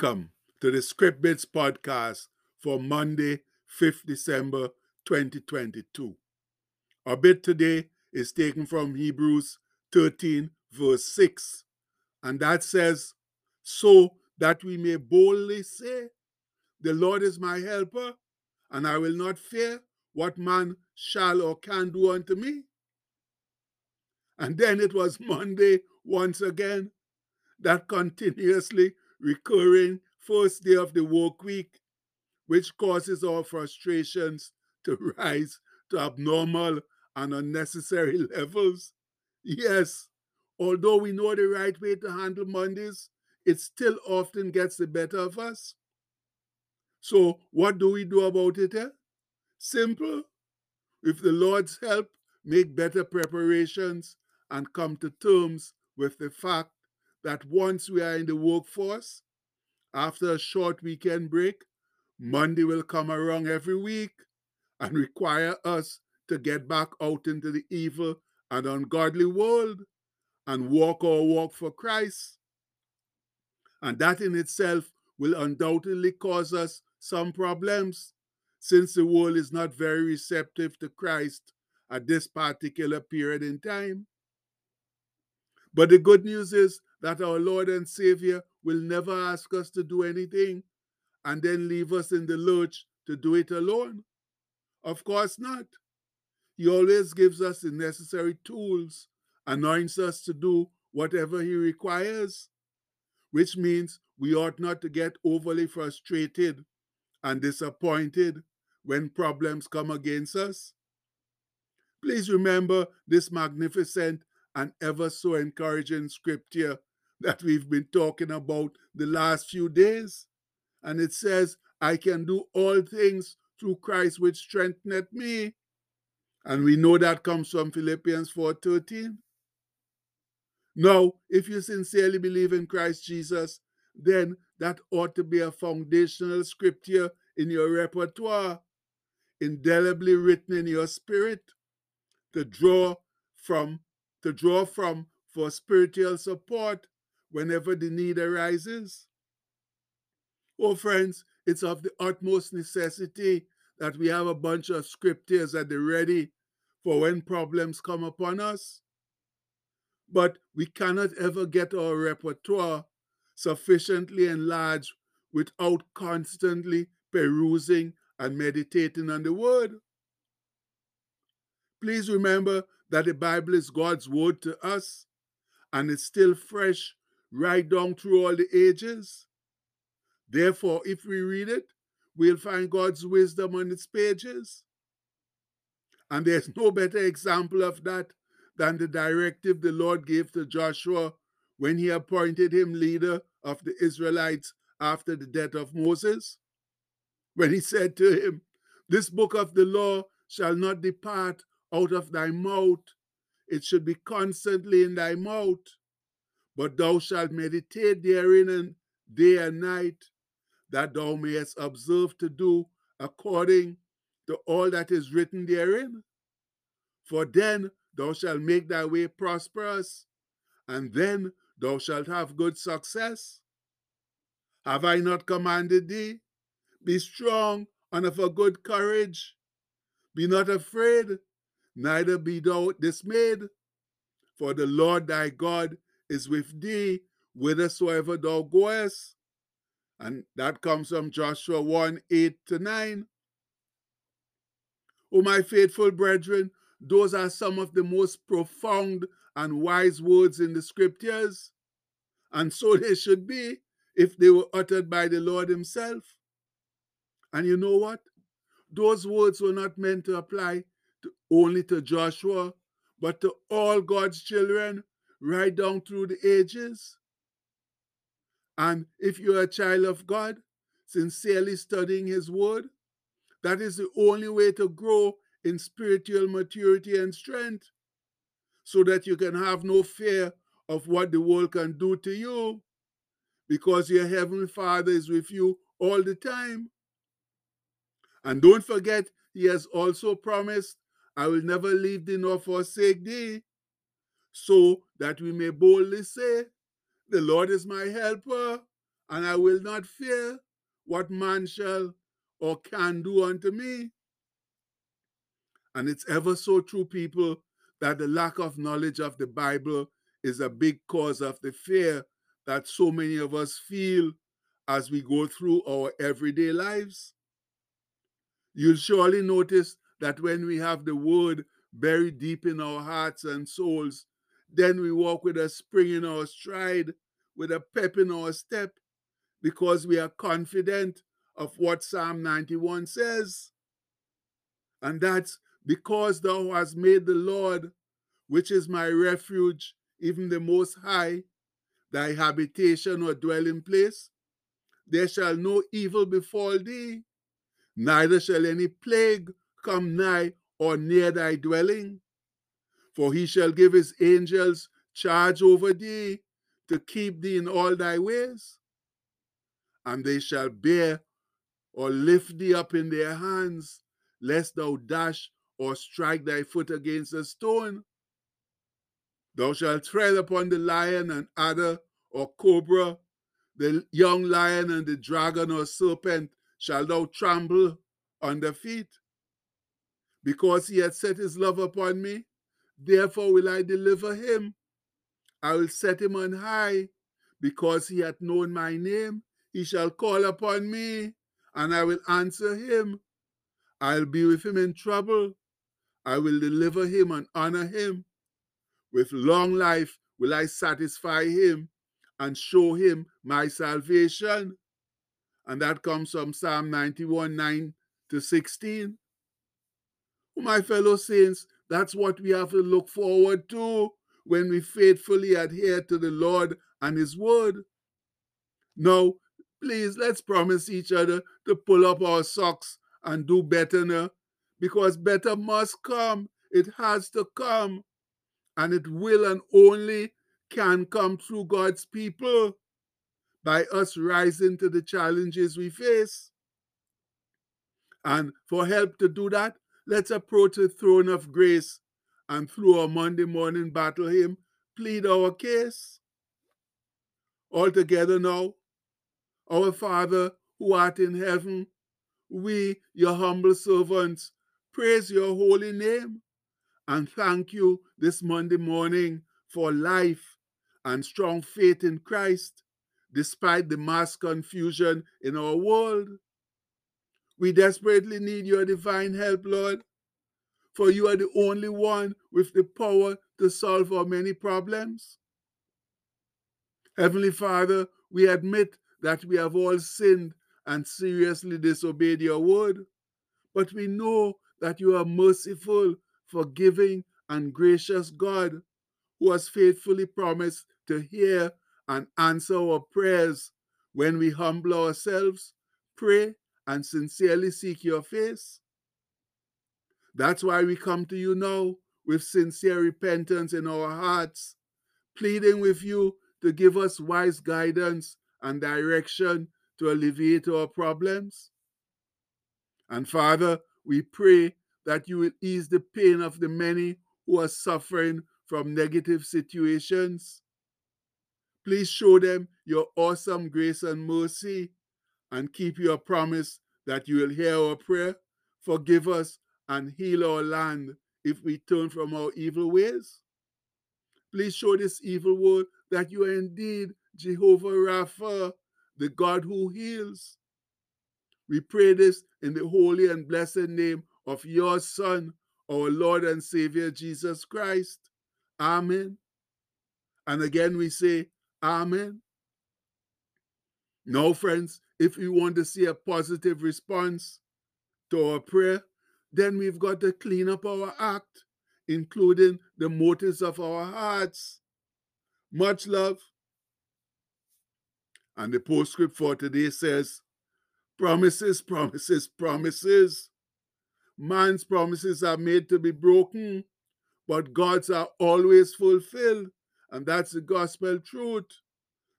Welcome to the Script Bits podcast for Monday, 5th December 2022. Our bit today is taken from Hebrews 13, verse 6, and that says, So that we may boldly say, The Lord is my helper, and I will not fear what man shall or can do unto me. And then it was Monday once again, that continuously recurring first day of the work week, which causes our frustrations to rise to abnormal and unnecessary levels. Yes, although we know the right way to handle Mondays, it still often gets the better of us. So, what do we do about it? Eh? Simple. With the Lord's help, make better preparations and come to terms with the fact that once we are in the workforce, after a short weekend break, Monday will come around every week and require us to get back out into the evil and ungodly world and walk our walk for Christ. And that in itself will undoubtedly cause us some problems since the world is not very receptive to Christ at this particular period in time. But the good news is that our Lord and Savior will never ask us to do anything and then leave us in the lurch to do it alone. Of course not. He always gives us the necessary tools, anoints us to do whatever He requires, which means we ought not to get overly frustrated and disappointed when problems come against us. Please remember this magnificent and ever so encouraging scripture that we've been talking about the last few days. And it says, I can do all things through Christ which strengtheneth me. And we know that comes from Philippians 4:13. Now, if you sincerely believe in Christ Jesus, then that ought to be a foundational scripture in your repertoire, indelibly written in your spirit, to draw from, to draw from for spiritual support whenever the need arises. Oh, friends, it's of the utmost necessity that we have a bunch of scriptures at the ready for when problems come upon us. But we cannot ever get our repertoire sufficiently enlarged without constantly perusing and meditating on the Word. Please remember that the Bible is God's Word to us and it's still fresh right down through all the ages. Therefore, if we read it, we'll find God's wisdom on its pages. And there's no better example of that than the directive the Lord gave to Joshua when he appointed him leader of the Israelites after the death of Moses. When he said to him, This book of the law shall not depart out of thy mouth, it should be constantly in thy mouth but thou shalt meditate therein and day and night, that thou mayest observe to do according to all that is written therein. For then thou shalt make thy way prosperous, and then thou shalt have good success. Have I not commanded thee? Be strong and of a good courage. Be not afraid, neither be thou dismayed, for the Lord thy God is with thee whithersoever thou goest. And that comes from Joshua 1 8 to 9. O my faithful brethren, those are some of the most profound and wise words in the scriptures. And so they should be if they were uttered by the Lord Himself. And you know what? Those words were not meant to apply to, only to Joshua, but to all God's children right down through the ages. And if you're a child of God, sincerely studying His Word, that is the only way to grow in spiritual maturity and strength so that you can have no fear of what the world can do to you because your Heavenly Father is with you all the time. And don't forget, He has also promised, I will never leave thee nor forsake thee so that we may boldly say, The Lord is my helper, and I will not fear what man shall or can do unto me. And it's ever so true, people, that the lack of knowledge of the Bible is a big cause of the fear that so many of us feel as we go through our everyday lives. You'll surely notice that when we have the word buried deep in our hearts and souls, then we walk with a spring in our stride, with a pep in our step, because we are confident of what Psalm 91 says. And that's because thou hast made the Lord, which is my refuge, even the Most High, thy habitation or dwelling place. There shall no evil befall thee, neither shall any plague come nigh or near thy dwelling. For he shall give his angels charge over thee to keep thee in all thy ways. And they shall bear or lift thee up in their hands, lest thou dash or strike thy foot against a stone. Thou shalt tread upon the lion and adder or cobra, the young lion and the dragon or serpent shall thou trample under feet. Because he hath set his love upon me, therefore will I deliver him. I will set him on high, because he hath known my name. He shall call upon me, and I will answer him. I'll be with him in trouble. I will deliver him and honor him. With long life will I satisfy him and show him my salvation. And that comes from Psalm 91 9 to 16. My fellow saints, that's what we have to look forward to when we faithfully adhere to the Lord and His word. Now, please let's promise each other to pull up our socks and do better now because better must come. It has to come. And it will and only can come through God's people by us rising to the challenges we face. And for help to do that, let's approach the throne of grace and through our Monday morning battle hymn, plead our case. All together now, our Father who art in heaven, we, your humble servants, praise your holy name and thank you this Monday morning for life and strong faith in Christ despite the mass confusion in our world. We desperately need your divine help, Lord, for you are the only one with the power to solve our many problems. Heavenly Father, we admit that we have all sinned and seriously disobeyed your word, but we know that you are merciful, forgiving, and gracious God who has faithfully promised to hear and answer our prayers when we humble ourselves, pray, and sincerely seek your face. That's why we come to you now with sincere repentance in our hearts, pleading with you to give us wise guidance and direction to alleviate our problems. And Father, we pray that you will ease the pain of the many who are suffering from negative situations. Please show them your awesome grace and mercy and keep your promise that you will hear our prayer, forgive us, and heal our land if we turn from our evil ways. Please show this evil world that you are indeed Jehovah Rapha, the God who heals. We pray this in the holy and blessed name of your Son, our Lord and Savior Jesus Christ. Amen. And again we say, Amen. Now, friends, if we want to see a positive response to our prayer, then we've got to clean up our act, including the motives of our hearts. Much love. And the postscript for today says, Promises, promises, promises. Man's promises are made to be broken, but God's are always fulfilled. And that's the gospel truth.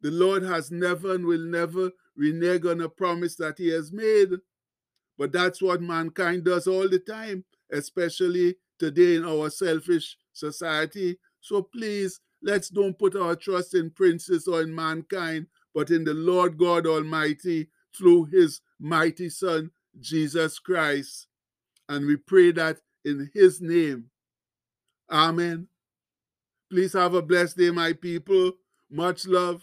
The Lord has never and will never renege on a promise that he has made. But that's what mankind does all the time, especially today in our selfish society. So please, let's don't put our trust in princes or in mankind, but in the Lord God Almighty through his mighty Son, Jesus Christ. And we pray that in his name. Amen. Please have a blessed day, my people. Much love.